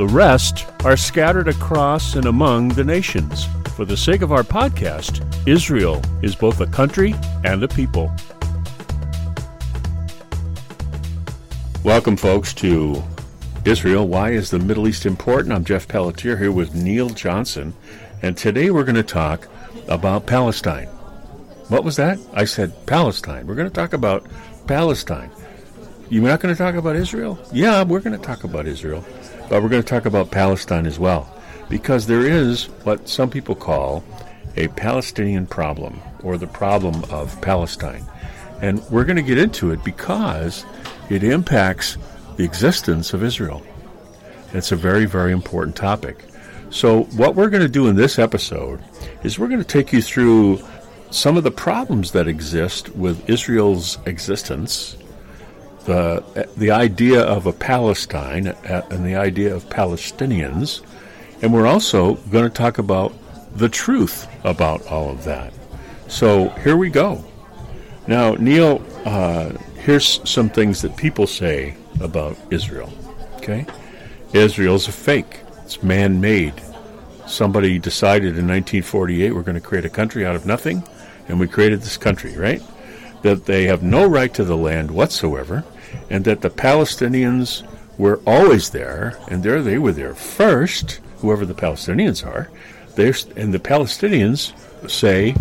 The rest are scattered across and among the nations. For the sake of our podcast, Israel is both a country and a people. Welcome, folks, to Israel. Why is the Middle East important? I'm Jeff Pelletier here with Neil Johnson, and today we're going to talk about Palestine. What was that? I said Palestine. We're going to talk about Palestine. You're not going to talk about Israel? Yeah, we're going to talk about Israel, but we're going to talk about Palestine as well because there is what some people call a Palestinian problem or the problem of Palestine. And we're going to get into it because it impacts the existence of Israel. It's a very, very important topic. So, what we're going to do in this episode is we're going to take you through some of the problems that exist with Israel's existence, the, the idea of a Palestine uh, and the idea of Palestinians, and we're also going to talk about the truth about all of that. So here we go. Now, Neil, uh, here's some things that people say about Israel. Okay? Israel's a fake, it's man made. Somebody decided in 1948 we're going to create a country out of nothing, and we created this country, right? That they have no right to the land whatsoever, and that the Palestinians were always there, and there they were there first, whoever the Palestinians are. and the Palestinians say,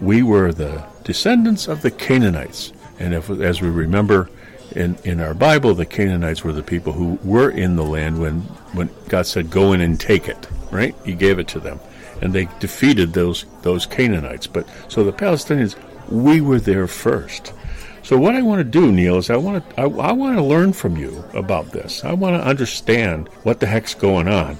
we were the descendants of the Canaanites. And if, as we remember in, in our Bible, the Canaanites were the people who were in the land when, when God said, go in and take it, right? He gave it to them. And they defeated those, those Canaanites. But so the Palestinians, we were there first. So what I want to do, Neil, is I want to I, I want to learn from you about this. I want to understand what the heck's going on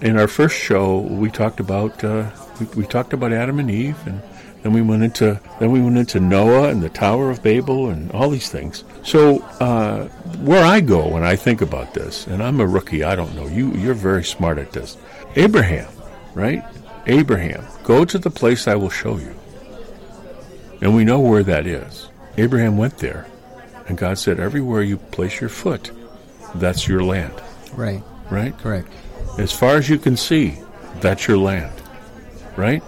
in our first show, we talked about uh, we, we, talked about Adam and Eve, and then we went into then we went into Noah and the Tower of Babel and all these things. So uh, where I go when I think about this, and I'm a rookie, I don't know you. You're very smart at this. Abraham, right? Abraham, go to the place I will show you, and we know where that is. Abraham went there, and God said, "Everywhere you place your foot, that's your land." Right. Right. Correct as far as you can see, that's your land, right?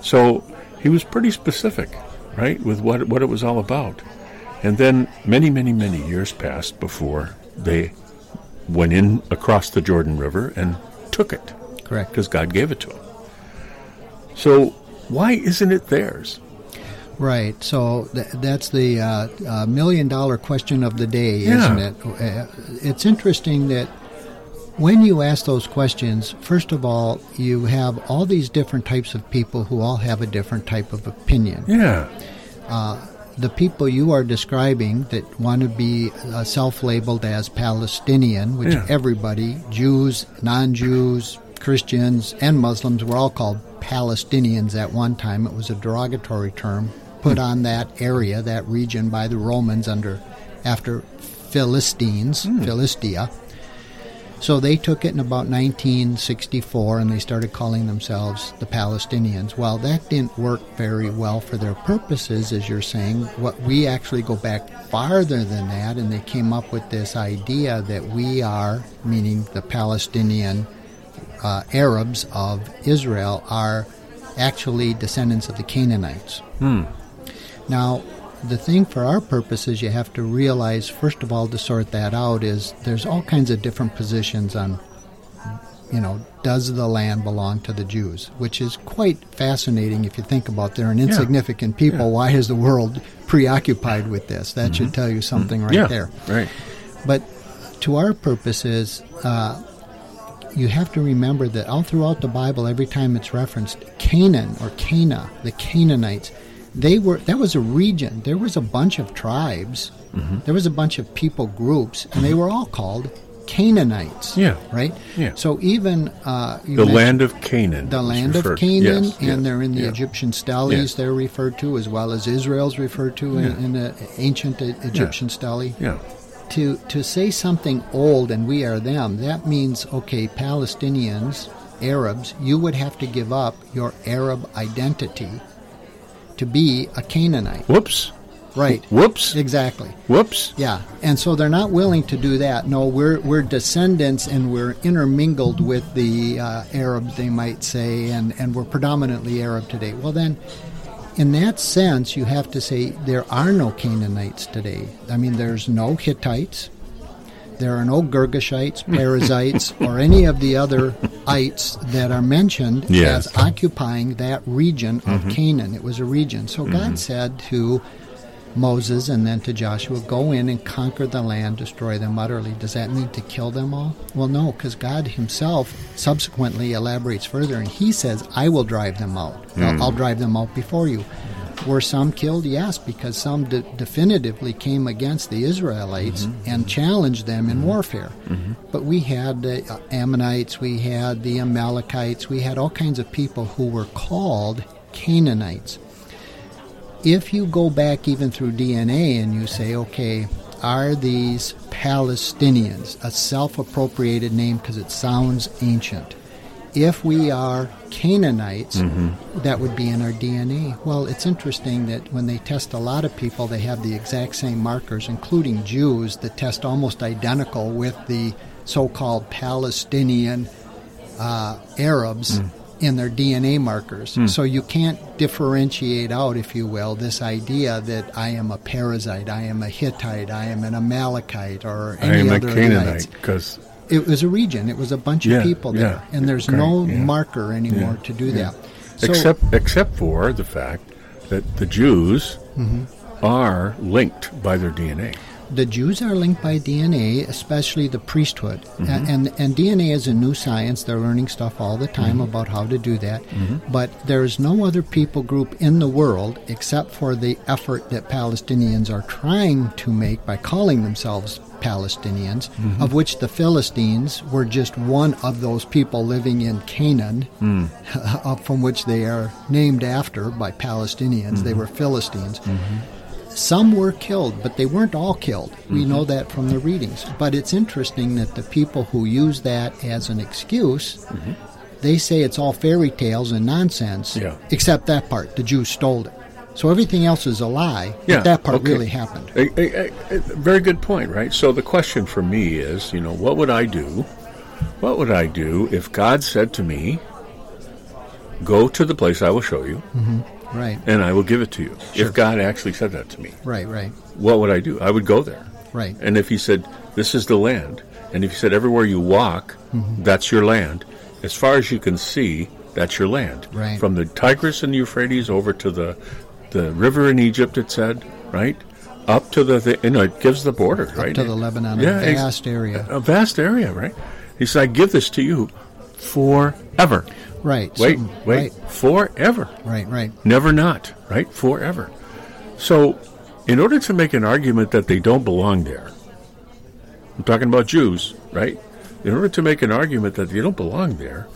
So he was pretty specific, right, with what what it was all about. And then many, many, many years passed before they went in across the Jordan River and took it. Correct. Because God gave it to them. So why isn't it theirs? Right. So th- that's the uh, uh, million dollar question of the day, yeah. isn't it? Uh, it's interesting that when you ask those questions, first of all, you have all these different types of people who all have a different type of opinion. Yeah. Uh, the people you are describing that want to be uh, self labeled as Palestinian, which yeah. everybody, Jews, non Jews, Christians, and Muslims, were all called Palestinians at one time. It was a derogatory term put on that area, that region, by the Romans under after Philistines, mm. Philistia. So they took it in about 1964 and they started calling themselves the Palestinians. Well, that didn't work very well for their purposes, as you're saying. What we actually go back farther than that, and they came up with this idea that we are, meaning the Palestinian uh, Arabs of Israel, are actually descendants of the Canaanites. Hmm. Now, the thing for our purposes, you have to realize, first of all, to sort that out, is there's all kinds of different positions on, you know, does the land belong to the Jews? Which is quite fascinating if you think about they're an insignificant people. Yeah. Why is the world preoccupied with this? That should tell you something right yeah, there. right. But to our purposes, uh, you have to remember that all throughout the Bible, every time it's referenced, Canaan or Cana, the Canaanites, they were that was a region. There was a bunch of tribes. Mm-hmm. There was a bunch of people groups, and they were all called Canaanites. Yeah. Right. Yeah. So even uh, The land of Canaan. the land of Canaan, yes, and yes, they're in the yeah. Egyptian steles. Yes. They're referred to as well as Israel's referred to in, Yeah. in the ancient E- Egyptian stele Yeah. to to say something old and we are them that means okay palestinians arabs you would have to give up your arab identity to be a canaanite Whoops. right Whoops. exactly Whoops. yeah and so they're not willing to do that no we're we're descendants and we're intermingled with the uh, arabs they might say and and we're predominantly arab today well then in that sense, you have to say there are no Canaanites today. I mean, there's no Hittites, there are no Girgashites, Perizzites, or any of the other ites that are mentioned Yes. as occupying that region of mm-hmm. Canaan. It was a region. So God mm-hmm. said to Moses and then to Joshua, Go in and conquer the land, destroy them utterly. Does that mean to kill them all? Well, no, because God Himself subsequently elaborates further and He says, I will drive them out. I'll, mm. I'll drive them out before you. Were some killed? Yes, because some de- definitively came against the Israelites mm-hmm. and challenged them in mm-hmm. warfare. Mm-hmm. But we had the uh, Ammonites, we had the Amalekites, we had all kinds of people who were called Canaanites if you go back even through DNA and you say, okay, are these Palestinians a self appropriated name because it sounds ancient? If we are Canaanites, mm-hmm. that would be in our DNA. Well, it's interesting that when they test a lot of people, they have the exact same markers, including Jews that test almost identical with the so called Palestinian uh, Arabs mm. in their DNA markers. Mm. So you can't differentiate out, if you will, this idea that I am a Perizzite, I am a Hittite, I am an Amalekite, or I any am a other Canaanite because It was a region. It was a bunch Yeah, of people there, yeah. and there's no yeah. marker anymore to do that. So, except except for the fact that the Jews Mm-hmm. are linked by their DNA. The Jews are linked by DNA, especially the priesthood. Mm-hmm. A- And, and DNA is a new science. They're learning stuff all the time Mm-hmm. about how to do that. But there's no other people group in the world except for the effort that Palestinians are trying to make by calling themselves Palestinians, Mm-hmm. of which the Philistines were just one of those people living in Canaan, Mm. from which they are named after by Palestinians. They were Philistines. Some were killed, but they weren't all killed. We mm-hmm. know that from the readings. But it's interesting that the people who use that as an excuse, mm-hmm. they say it's all fairy tales and nonsense, Yeah. except that part. The Jews stole it. So everything else is a lie, but that part okay. really happened. A, a- a- a very good point, right? So the question for me is, you know, what would I do? What would I do if God said to me, "Go to the place I will show you, mm-hmm. Right, and I will give it to you"? Sure. If God actually said that to me, right, right, what would I do? I would go there. right. And if He said, "This is the land," and if He said, "Everywhere you walk, Mm-hmm. that's your land," as far as you can see, that's your land. Right. From the Tigris and the Euphrates over to the the river in Egypt, it said, right, up to the, the you know, it gives the border, right, to the Lebanon, Yeah, ex- vast area. a vast area, right? He said, "I give this to you forever." Right. Wait, so- wait, forever. Right, right, right. Never not, right? Forever. So, in order to make an argument that they don't belong there, I'm talking about Jews, right? In order to make an argument that they don't belong there,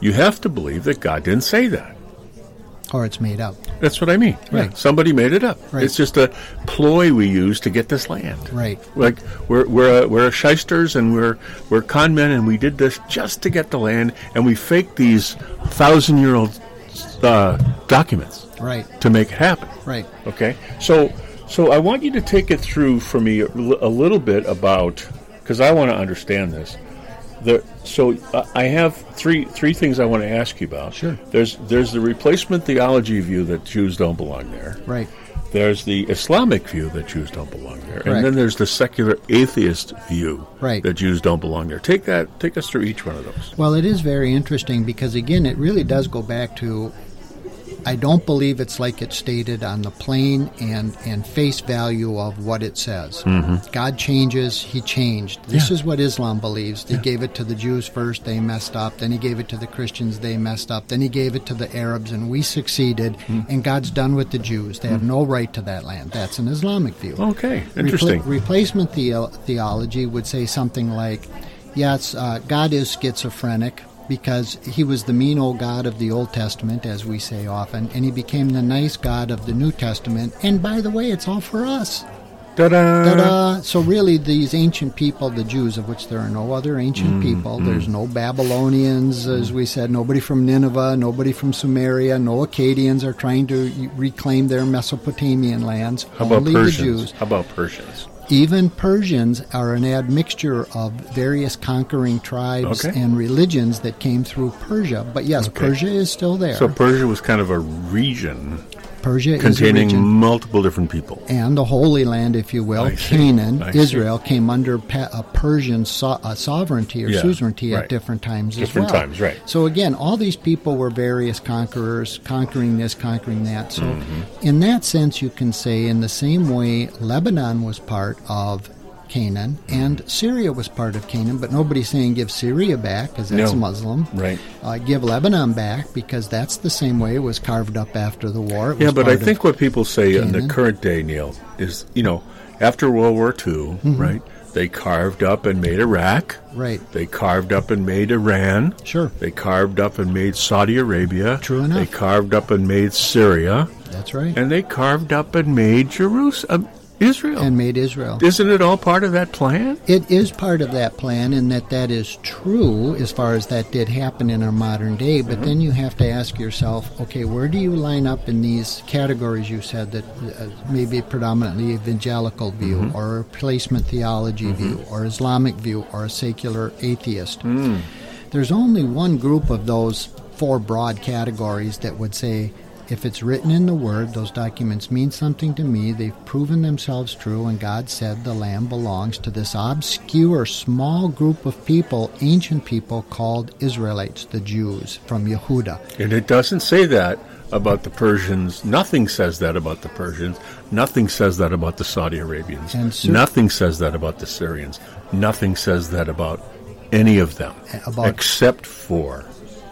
you have to believe that God didn't say that. Or it's made up. That's what I mean. Yeah, Right. somebody made it up. Right. It's just a ploy we use to get this land. Right. Like we're we're uh, we're shysters and we're we're con men and we did this just to get the land and we faked these thousand year old uh, documents Right, to make it happen. right. Okay, so so I want you to take it through for me a, a little bit about because I want to understand this. The, so uh, I have three three things I want to ask you about. Sure. There's there's the replacement theology view that Jews don't belong there. Right. there's the Islamic view that Jews don't belong there, and then there's the secular atheist view Right. that Jews don't belong there. Take that. Take us through each one of those. Well, it is very interesting because, again, it really does go back to I don't believe it's like it's stated on the plain and, and face value of what it says. God changes, He changed. This Mm-hmm. Yeah. is what Islam believes. He gave it to the Jews first, they messed up. Then He gave it to the Christians, they messed up. Then He gave it to the Arabs, and we succeeded. Mm. And God's done with the Jews. They have no right to that land. That's an Islamic view. Okay, interesting. replacement theo- theology would say something like, yes, uh, God is schizophrenic because he was the mean old God of the Old Testament, as we say often, and he became the nice God of the New Testament. And by the way, it's all for us. Ta-da! Ta-da! So really, these ancient people, the Jews, of which there are no other ancient mm, people, mm. there's no Babylonians, as we said, nobody from Nineveh, nobody from Sumeria, no Akkadians are trying to reclaim their Mesopotamian lands. How about Persians? the Jews. How about Persians? Even Persians are an admixture of various conquering tribes Okay. and religions that came through Persia. But yes, Okay. Persia is still there. So Persia was kind of a region Persia is a containing region. multiple different people. and the Holy Land, if you will, I. Canaan, Israel, came under pa- a Persian so- uh, sovereignty or Yeah, suzerainty right. at different times Different as well. times, right. So again, all these people were various conquerors, conquering this, conquering that. So, Mm-hmm. in that sense, you can say, in the same way, Lebanon was part of Canaan and Syria was part of Canaan, but nobody's saying give Syria back because that's No. Muslim. Right. Uh, give Lebanon back because that's the same way it was carved up after the war. It Yeah, but I think what people say in the current day, Neil, is you know, after World War II, Mm-hmm. right? They carved up and made Iraq. Right. They carved up and made Iran. Sure. They carved up and made Saudi Arabia. True enough. They carved up and made Syria, That's right. and they carved up and made Jerusalem, Israel. and made Israel. Isn't it all part of that plan? It is part of that plan, and that that is true as far as that did happen in our modern day. But Mm-hmm. then you have to ask yourself, okay, where do you line up in these categories you said that uh, maybe predominantly evangelical view, Mm-hmm. or replacement theology view, or Islamic view, or a secular atheist? Mm. There's only one group of those four broad categories that would say, if it's written in the Word, those documents mean something to me, they've proven themselves true, and God said the Lamb belongs to this obscure, small group of people, ancient people called Israelites, the Jews from Yehuda. And it doesn't say that about the Persians. Nothing says that about the Persians. Nothing says that about the Saudi Arabians. Nothing says that about the Syrians. Nothing says that about any of them, About- except for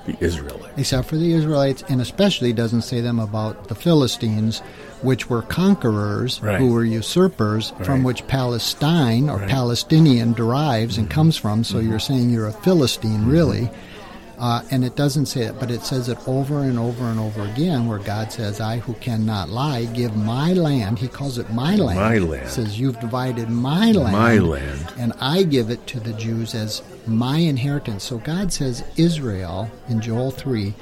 the Israelites. except for the Israelites, and especially doesn't say them about the Philistines, which were conquerors, Right. who were usurpers, from which Palestine or Right. Mm-hmm. Palestinian derives and comes from. So you're saying you're a Philistine, really. Uh, and it doesn't say it, but it says it over and over and over again, where God says, "I who cannot lie, give my land." He calls it my land. My land. Says you've divided my land. My land. And I give it to the Jews as my inheritance. So God says Israel in Joel 3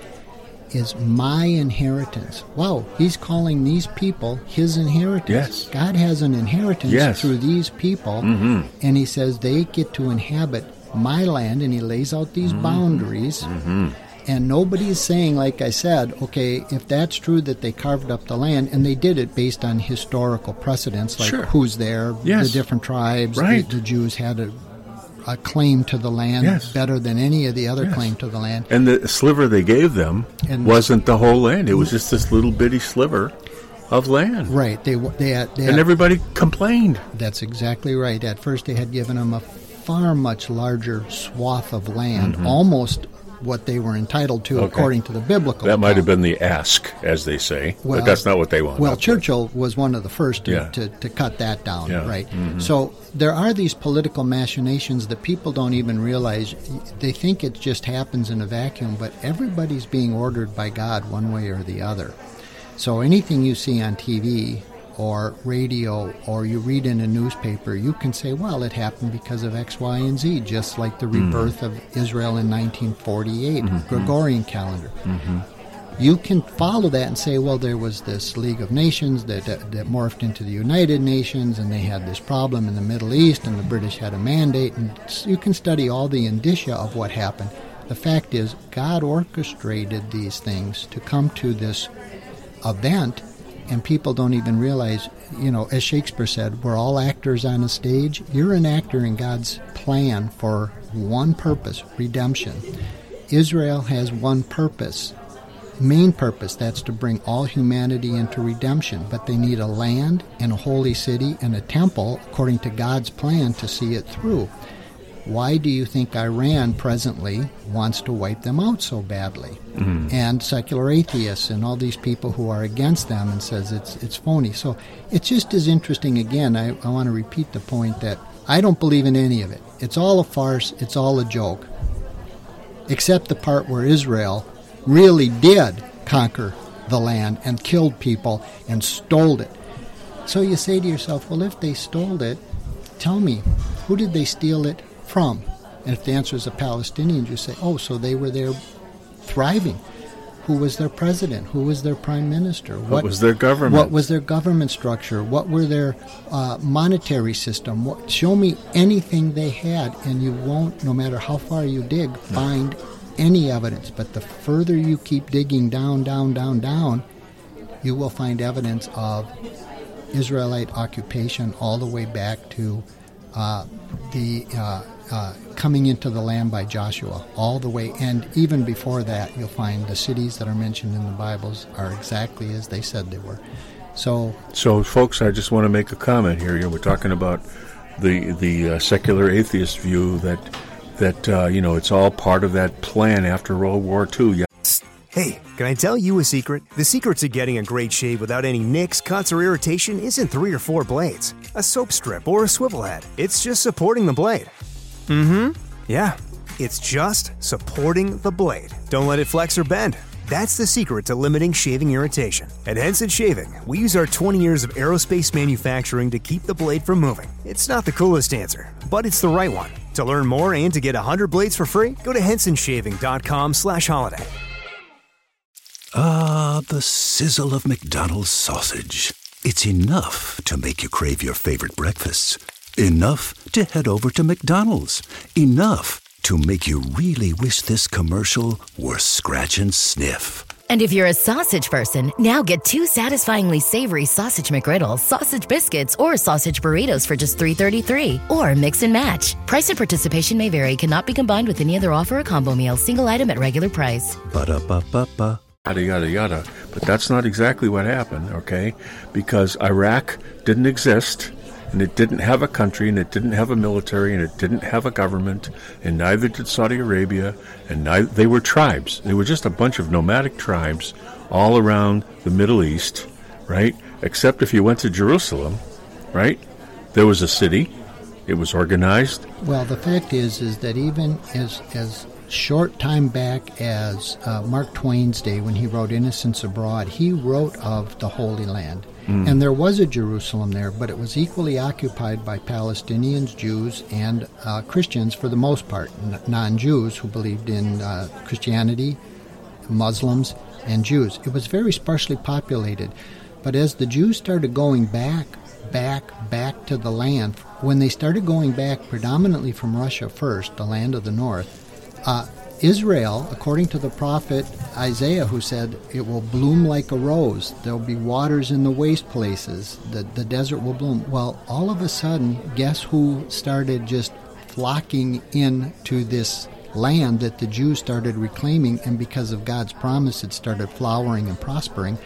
is my inheritance. Wow, he's calling these people his inheritance. Yes. God has an inheritance Yes. Mm-hmm. through these people, and he says they get to inhabit my land, and he lays out these Mm-hmm. boundaries. And nobody's saying, like I said, okay, if that's true that they carved up the land, and they did it based on historical precedents, like Sure. who's there, Yes. the different tribes, the- Right. the, Jews had a, a claim to the land Yes. better than any of the other Yes. claim to the land. And the sliver they gave them And- wasn't the whole land. It was just this little bitty sliver of land. Right. They they had, they And had- everybody complained. that's exactly right. At first, they had given them a far much larger swath of land, mm-hmm. almost what they were entitled to Mm-hmm. Okay. according to the biblical. That might have been the ask, as they say. Well, but that's not what they wanted. Well, Churchill was one of the first to, Yeah. to, to cut that down, Yeah. Mm-hmm. right? So there are these political machinations that people don't even realize. They think it just happens in a vacuum, but everybody's being ordered by God one way or the other. So anything you see on TV or radio or you read in a newspaper, you can say, well, it happened because of X, Y, and Z, just like the Mm-hmm. rebirth of Israel in 1948, mm-hmm. Gregorian calendar mm-hmm. you can follow that and say, well, there was this League of Nations that, that, that morphed into the United Nations, and they had this problem in the Middle East, and the British had a mandate, and you can study all the indicia of what happened. The fact is, God orchestrated these things to come to this event and people don't even realize, you know, as Shakespeare said, we're all actors on a stage. You're an actor in God's plan for one purpose redemption. Israel has one purpose, main purpose that's to bring all humanity into redemption. But they need a land and a holy city and a temple according to God's plan to see it through. Why do you think Iran presently wants to wipe them out so badly? Mm-hmm. And secular atheists and all these people who are against them and says it's it's phony. So it's just as interesting. Again, I, I want to repeat the point that I don't believe in any of it. It's all a farce. It's all a joke, except the part where Israel really did conquer the land and killed people and stole it. So you say to yourself, well, if they stole it, tell me, who did they steal it from? And if the answer is the Palestinians, you say, oh, so they were there thriving. Who was their president? Who was their prime minister? What, what was their government? What was their government structure? What were their uh, monetary system? What, show me anything they had, and you won't, no matter how far you dig, find any evidence. But the further you keep digging down, down, down, down, you will find evidence of Israelite occupation all the way back to uh, the uh, uh, coming into the land by Joshua, all the way, and even before that, you'll find the cities that are mentioned in the Bibles are exactly as they said they were. So, so folks, I just want to make a comment here. You know, we're talking about the the uh, secular atheist view that that uh, you know it's all part of that plan after World War II. Yeah. Hey, can I tell you a secret? The secret to getting a great shave without any nicks, cuts, or irritation isn't three or four blades, a soap strip, or a swivel head. It's just supporting the blade. Mm hmm. Yeah, it's just supporting the blade. Don't let it flex or bend. That's the secret to limiting shaving irritation. At Henson Shaving, we use our 20 years of aerospace manufacturing to keep the blade from moving. It's not the coolest answer, but it's the right one. To learn more and to get 100 blades for free, go to hensonshaving.com slash holiday. Ah, the sizzle of McDonald's sausage. It's enough to make you crave your favorite breakfasts. Enough to head over to McDonald's. Enough to make you really wish this commercial were scratch and sniff. And if you're a sausage person, now get two satisfyingly savory sausage McGriddles, sausage biscuits, or sausage burritos for just $3.33. Or mix and match. Price and participation may vary, cannot be combined with any other offer or combo meal, single item at regular price. Ba da ba ba ba yada, yada, yada. But that's not exactly what happened, okay? Because Iraq didn't exist, and it didn't have a country, and it didn't have a military, and it didn't have a government, and neither did Saudi Arabia, and neither, they were tribes. They were just a bunch of nomadic tribes all around the Middle East, right? Except if you went to Jerusalem, right? There was a city. It was organized. Well, the fact is, is that even as as short time back as uh, Mark Twain's day when he wrote Innocents Abroad, he wrote of the Holy Land. Mm. And there was a Jerusalem there, but it was equally occupied by Palestinians, Jews, and uh, Christians for the most part, n- non Jews who believed in uh, Christianity, Muslims, and Jews. It was very sparsely populated. But as the Jews started going back, back, back to the land, when they started going back predominantly from Russia first, the land of the north, uh, Israel, according to the prophet Isaiah, who said, It will bloom like a rose. There'll be waters in the waste places. The, the desert will bloom. Well, all of a sudden, guess who started just flocking in to this land that the Jews started reclaiming, and because of God's promise, it started flowering and prospering,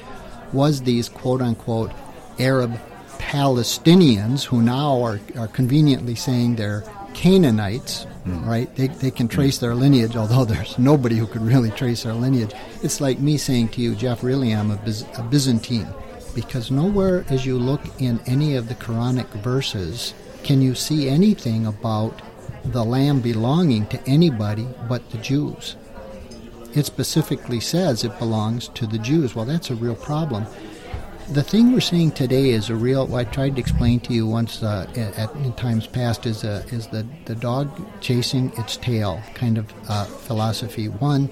was these quote unquote Arab Palestinians, who now are, are conveniently saying they're Canaanites, mm. right? They, they can trace their lineage, although there's nobody who could really trace their lineage. It's like me saying to you, Jeff, really, I'm a, a Byzantine. Because nowhere as you look in any of the Quranic verses can you see anything about the lamb belonging to anybody but the Jews. It specifically says it belongs to the Jews. Well, that's a real problem the thing we're seeing today is a real. I tried to explain to you once uh, at, in times past is a, is the the dog chasing its tail kind of uh, philosophy. One,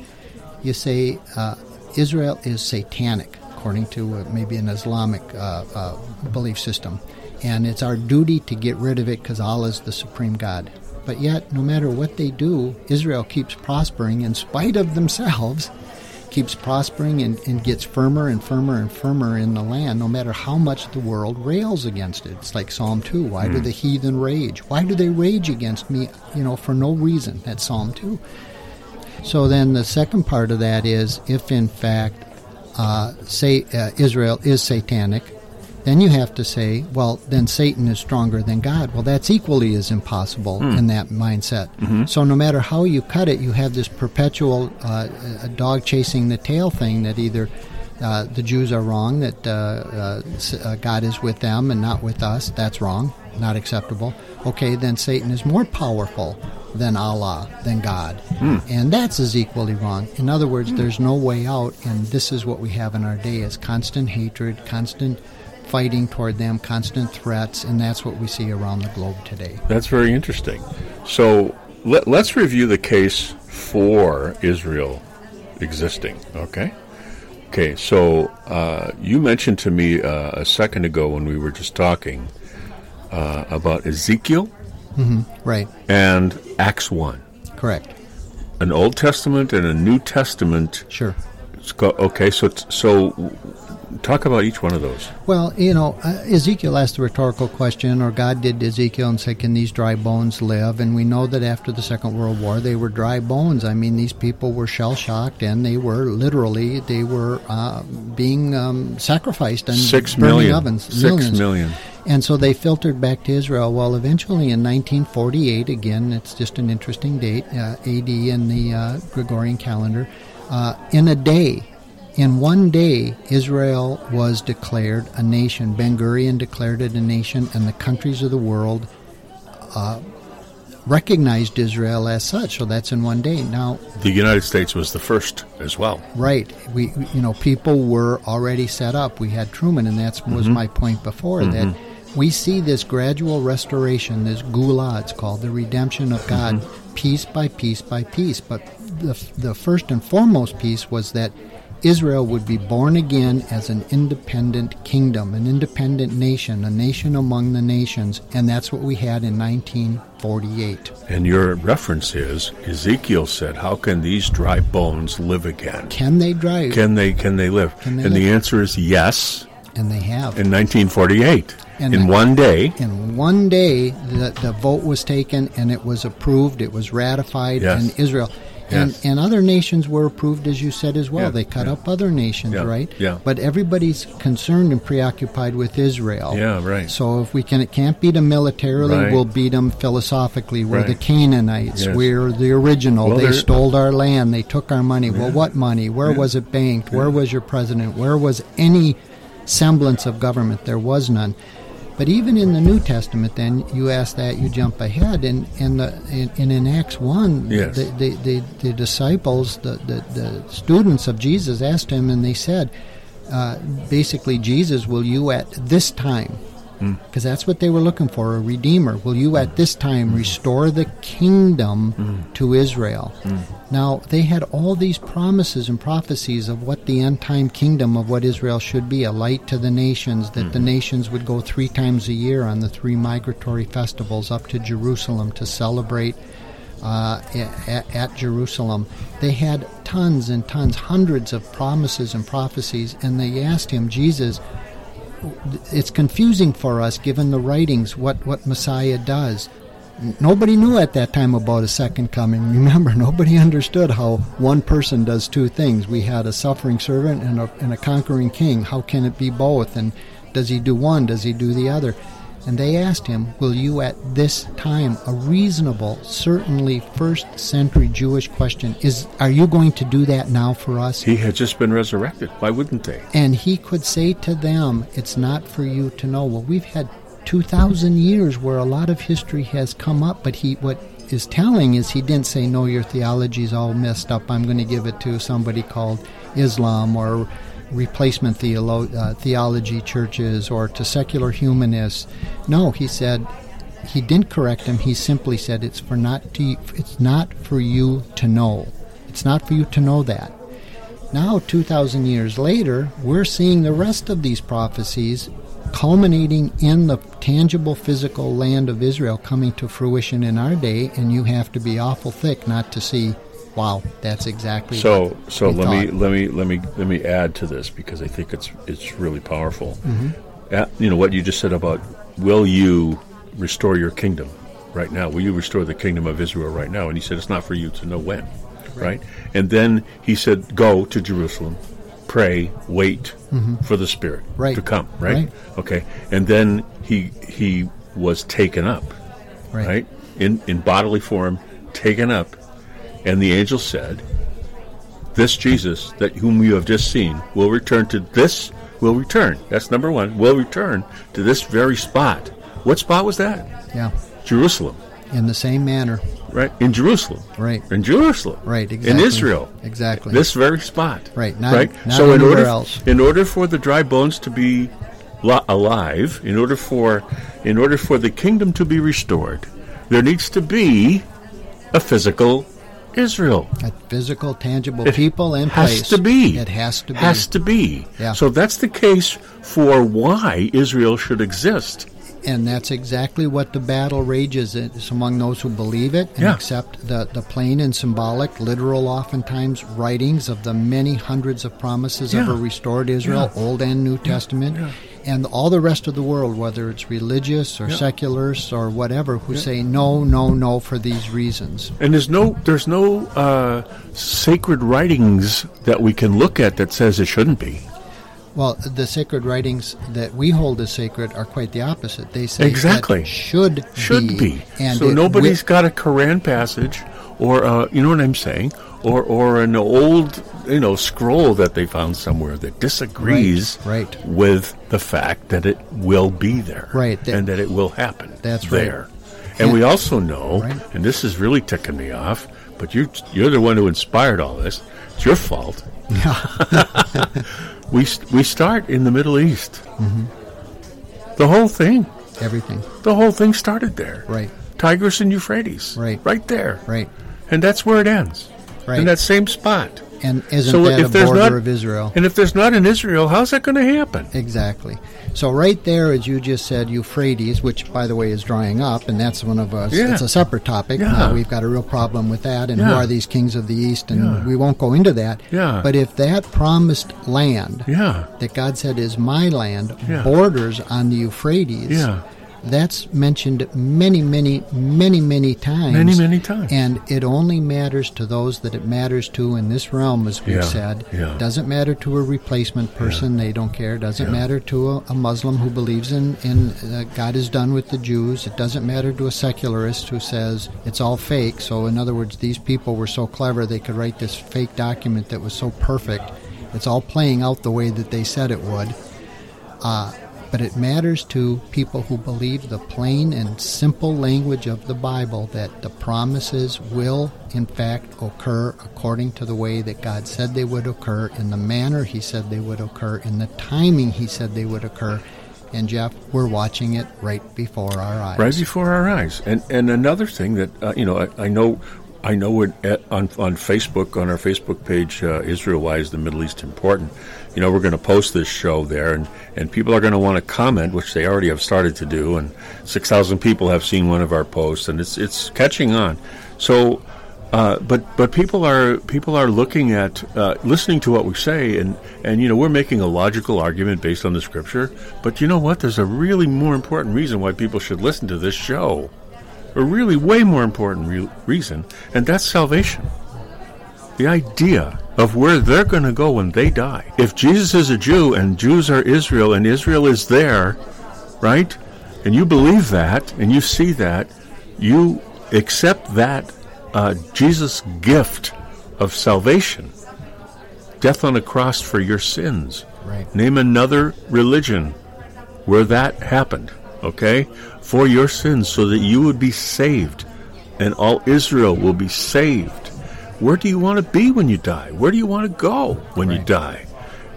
you say uh, Israel is satanic according to uh, maybe an Islamic uh, uh, belief system, and it's our duty to get rid of it because Allah is the supreme God. But yet, no matter what they do, Israel keeps prospering in spite of themselves keeps prospering and, and gets firmer and firmer and firmer in the land, no matter how much the world rails against it. It's like Psalm 2. Why do the heathen rage? Why do they rage against me, you know, for no reason? That's Psalm 2. So then the second part of that is if in fact uh, say uh, Israel is satanic, then you have to say, well, then Satan is stronger than God. Well, that's equally as impossible in that mindset. So no matter how you cut it, you have this perpetual uh, dog chasing the tail thing that either uh, the Jews are wrong, that uh, uh, uh, God is with them and not with us. That's wrong, not acceptable. Okay, then Satan is more powerful than Allah, than God. And that's as equally wrong. In other words, there's no way out, and this is what we have in our day is constant hatred, constant fighting toward them, constant threats, and that's what we see around the globe today. That's very interesting. So let, let's review the case for Israel existing. Okay. Okay. So uh, you mentioned to me uh, a second ago when we were just talking uh, about Ezekiel Right, and Acts one, correct. an Old Testament and a New Testament. Sure. It's go- Okay. So so talk about each one of those. Well, you know, uh, Ezekiel asked the rhetorical question, or God did to Ezekiel and said, Can these dry bones live? And we know that after the Second World War, they were dry bones. I mean, these people were shell shocked and they were literally, they were uh, being um, sacrificed in Six burning million. ovens. Six millions. million. And so they filtered back to Israel. Well, eventually in 1948, again, it's just an interesting date, uh, AD in the uh, Gregorian calendar, uh, in a day, in one day, Israel was declared a nation. Ben Gurion declared it a nation, and the countries of the world uh, recognized Israel as such. So that's in one day. Now, The United States was the first as well. Right. We, you know, people were already set up. We had Truman, and that was mm-hmm. my point before that mm-hmm. we see this gradual restoration, this geula, it's called, the redemption of God, mm-hmm. piece by piece by piece. But the, the first and foremost piece was that Israel would be born again as an independent kingdom, an independent nation, a nation among the nations, and that's what we had in 1948. And your reference is Ezekiel said, "How can these dry bones live again? Can they drive? Can they? Can they live?" Can they and the answer is yes. and they have. In 1948, And in the- one day, In one day, the, the vote was taken and it was approved. It was ratified Yes. in Israel. And, Yes. and other nations were approved, as you said as well. Yeah, they cut yeah. up other nations, Yeah, right? yeah. But everybody's concerned and preoccupied with Israel. Yeah, right. So if we can, can't beat them militarily, Right. we'll beat them philosophically. We're the Canaanites. Yes. We're the original. Well, they stole our land. They took our money. Well, what money? Where was it banked? Where was your president? Where was any semblance of government? There was none. But even in the New Testament, then you ask that, you jump ahead, and in the in Acts one, Yes. the, the, the, the disciples, the, the, the students of Jesus asked him, and they said, uh, basically, Jesus, will you at this time, because that's what they were looking for, a redeemer, will you at this time mm. restore the kingdom mm. to Israel? Mm. Now, they had all these promises and prophecies of what the end time kingdom of what Israel should be a light to the nations, that the nations would go three times a year on the three migratory festivals up to Jerusalem to celebrate uh, at, at Jerusalem. They had tons and tons, hundreds of promises and prophecies, and they asked him, Jesus, it's confusing for us given the writings what, what Messiah does. Nobody knew at that time about a second coming. Remember, nobody understood how one person does two things. We had a suffering servant and a, and a conquering king. How can it be both? And does he do one? Does he do the other? And they asked him, Will you at this time, a reasonable, certainly first century Jewish question, is are you going to do that now for us? he had just been resurrected. Why wouldn't they? And he could say to them, It's not for you to know. Well, we've had 2,000 years where a lot of history has come up, but he, what is telling is he didn't say, No, your theology's all messed up. I'm going to give it to somebody called Islam or replacement theolo- uh, theology churches or to secular humanists. No, he said, he didn't correct him. He simply said, It's for not to, it's not for you to know. It's not for you to know that. Now, 2,000 years later, we're seeing the rest of these prophecies culminating in the tangible physical land of Israel coming to fruition in our day, and you have to be awful thick not to see Wow, that's exactly So what so let me let me let me let me add to this because I think it's it's really powerful. Mm-hmm. Uh, you know what you just said about will you restore your kingdom right now? Will you restore the kingdom of Israel right now? And he said it's not for you to know when, right? And then he said go to Jerusalem, pray, wait for the Spirit Mm-hmm. Right. to come, right? Right. Okay, and then he he was taken up, Right. right? In in bodily form, taken up, and the angel said, "This Jesus that whom you have just seen will return to this will return. That's number one. Will return to this very spot. What spot was that? Yeah, Jerusalem, in the same manner. right? In Jerusalem, Right. In Jerusalem, Right, Exactly. In. Israel, Exactly. This very spot, Right, not- right. not so in order, else. in order for the dry bones to be alive, in order for, in order for the kingdom to be restored, there needs to be a physical Israel. A physical, tangible It people and has place. to be. It has to be. It has to be. Yeah. So that's the case for why Israel should exist. And that's exactly what the battle rages. It's among those who believe it and Yeah. accept the, the plain and symbolic, literal, oftentimes, writings of the many hundreds of promises of a restored Israel, Old and New Testament. And all the rest of the world, whether it's religious or secularists or whatever, who say no, no, no for these reasons. And there's no there's no uh, sacred writings that we can look at that says it shouldn't be. Well, the sacred writings that we hold as sacred are quite the opposite. They say Exactly. that should Should be. And so nobody's wi- got a Quran passage or uh, you know what I'm saying? Or or an old you know scroll that they found somewhere that disagrees Right, right. with the fact that it will be there. Right, that- and that it will happen. That's right. And And- we also know, Right. and this is really ticking me off, but you you're the one who inspired all this. It's your fault. Yeah. we we start in the Middle East. Mm-hmm. The whole thing, everything. the whole thing started there. Right. Tigris and Euphrates. Right. Right there. Right. And that's where it ends. Right. In that same spot. And isn't so that if a there's border not of Israel? and if there's not in Israel, how's that going to happen? Exactly. So right there, as you just said, Euphrates, which by the way is drying up, and that's one of us. Yeah. It's a separate topic. Yeah. Now we've got a real problem with that, and who are these kings of the east? And Yeah. we won't go into that. Yeah. But if that promised land Yeah. that God said is my land Yeah. borders on the Euphrates, Yeah. That's mentioned many, many, many, many times. Many, many times. And it only matters to those that it matters to in this realm, as we've Yeah, said. yeah. Doesn't matter to a replacement person; yeah. they don't care. Doesn't matter to a, a Muslim who believes in in uh, God is done with the Jews. It doesn't matter to a secularist who says it's all fake. So, in other words, these people were so clever they could write this fake document that was so perfect. It's all playing out the way that they said it would. Uh, but it matters to people who believe the plain and simple language of the Bible that the promises will, in fact, occur according to the way that God said they would occur, in the manner He said they would occur, in the timing He said they would occur. And Jeff, we're watching it right before our eyes. right before our eyes. And and another thing that uh, you know, I, I know, I know at, on on Facebook on our Facebook page, uh, Israel Why is the Middle East important? You know, we're going to post this show there, and and people are going to want to comment, which they already have started to do, and six thousand people have seen one of our posts, and it's it's catching on. So. Uh, but but people are people are looking at uh, listening to what we say and and you know we're making a logical argument based on the scripture but you know what there's a really more important reason why people should listen to this show a really way more important re- reason and that's salvation the idea of where they're going to go when they die if Jesus is a Jew and Jews are Israel and Israel is there right and you believe that and you see that you accept that uh, Jesus' gift of salvation, death on a cross for your sins. Right. Name another religion where that happened, okay? For your sins, so that you would be saved and all Israel will be saved. Where do you want to be when you die? Where do you want to go when you die?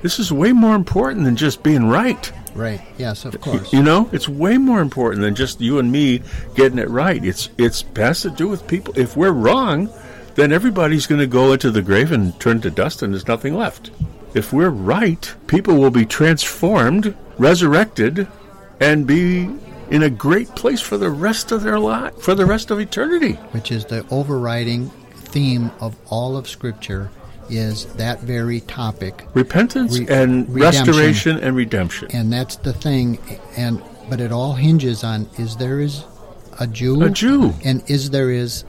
This is way more important than just being right. Right. Yes, of course. You know, it's way more important than just you and me getting it right. It's it's has to do with people. If we're wrong, then everybody's going to go into the grave and turn to dust, and there's nothing left. If we're right, people will be transformed, resurrected, and be in a great place for the rest of their life, for the rest of eternity. which is the overriding theme of all of Scripture is that very topic. Repentance Re- and redemption. restoration and redemption. And that's the thing. And but it all hinges on is there is a Jew, A Jew. and is there is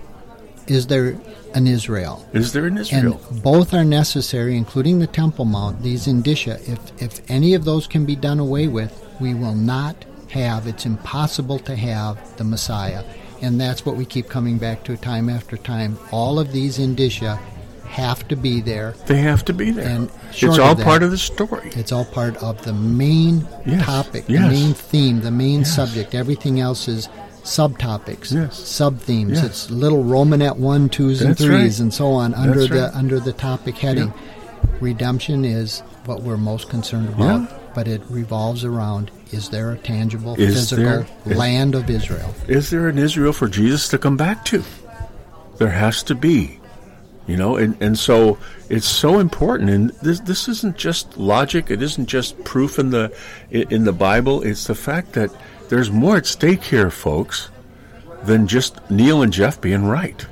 is there an Israel? Is there in Israel? And both are necessary, including the Temple Mount, these indicia. If, if any of those can be done away with, we will not have, it's impossible to have the Messiah. And that's what we keep coming back to time after time. All of these indicia have to be there. they have to be there. And it's all that- part of the story. It's all part of the main Yes, topic, yes. the main theme, the main Yes. subject. Everything else is subtopics, Yes. sub themes. Yes. It's little Romanet one, twos, and threes, right. and so on under That's the right. under the topic heading. Redemption is what we're most concerned about, Yeah. but it revolves around: is there a tangible, Is physical there- is- land of Israel? Is there an Israel for Jesus to come back to? There has to be. You know, and, and so it's so important. And this this isn't just logic. It isn't just proof in the in the Bible. It's the fact that there's more at stake here, folks, than just Neil and Jeff being right.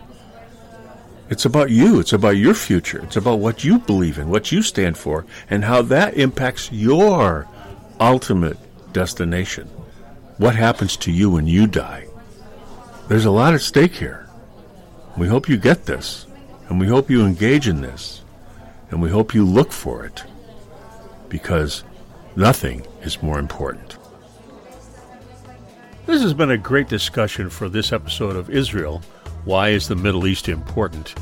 It's about you. It's about your future. It's about what you believe in, what you stand for, and how that impacts your ultimate destination. What happens to you when you die? There's a lot at stake here. We hope you get this, and we hope you engage in this, and we hope you look for it, because nothing is more important. This has been a great discussion for this episode of Israel. Why is the Middle East important?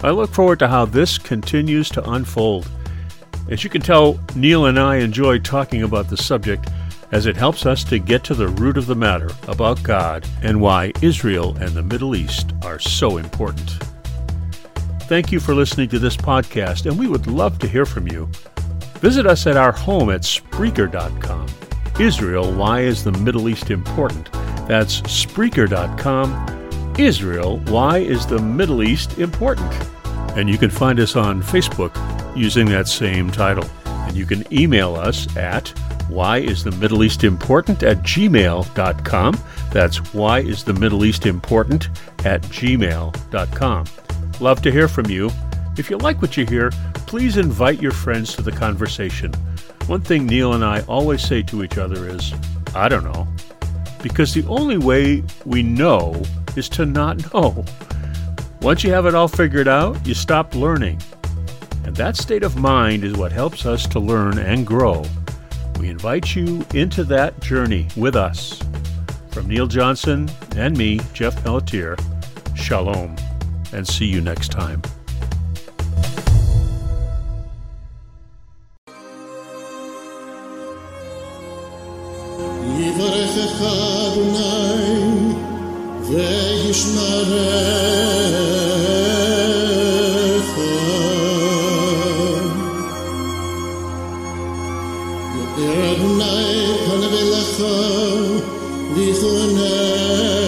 I look forward to how this continues to unfold. As you can tell, Neil and I enjoy talking about the subject as it helps us to get to the root of the matter about God and why Israel and the Middle East are so important. Thank you for listening to this podcast, and we would love to hear from you. Visit us at our home at Spreaker.com. Israel, why is the Middle East important? That's Spreaker.com. Israel, why is the Middle East important? And you can find us on Facebook using that same title. And you can email us at why is the Middle East important at gmail.com. That's why is the Middle East important at gmail.com. Love to hear from you. If you like what you hear, please invite your friends to the conversation. One thing Neil and I always say to each other is, I don't know. Because the only way we know is to not know. Once you have it all figured out, you stop learning. And that state of mind is what helps us to learn and grow. We invite you into that journey with us. From Neil Johnson and me, Jeff Pelletier, shalom, and see you next time. יברכך אדוני וישמרך יאיר אדוני פניו אליך ויחונך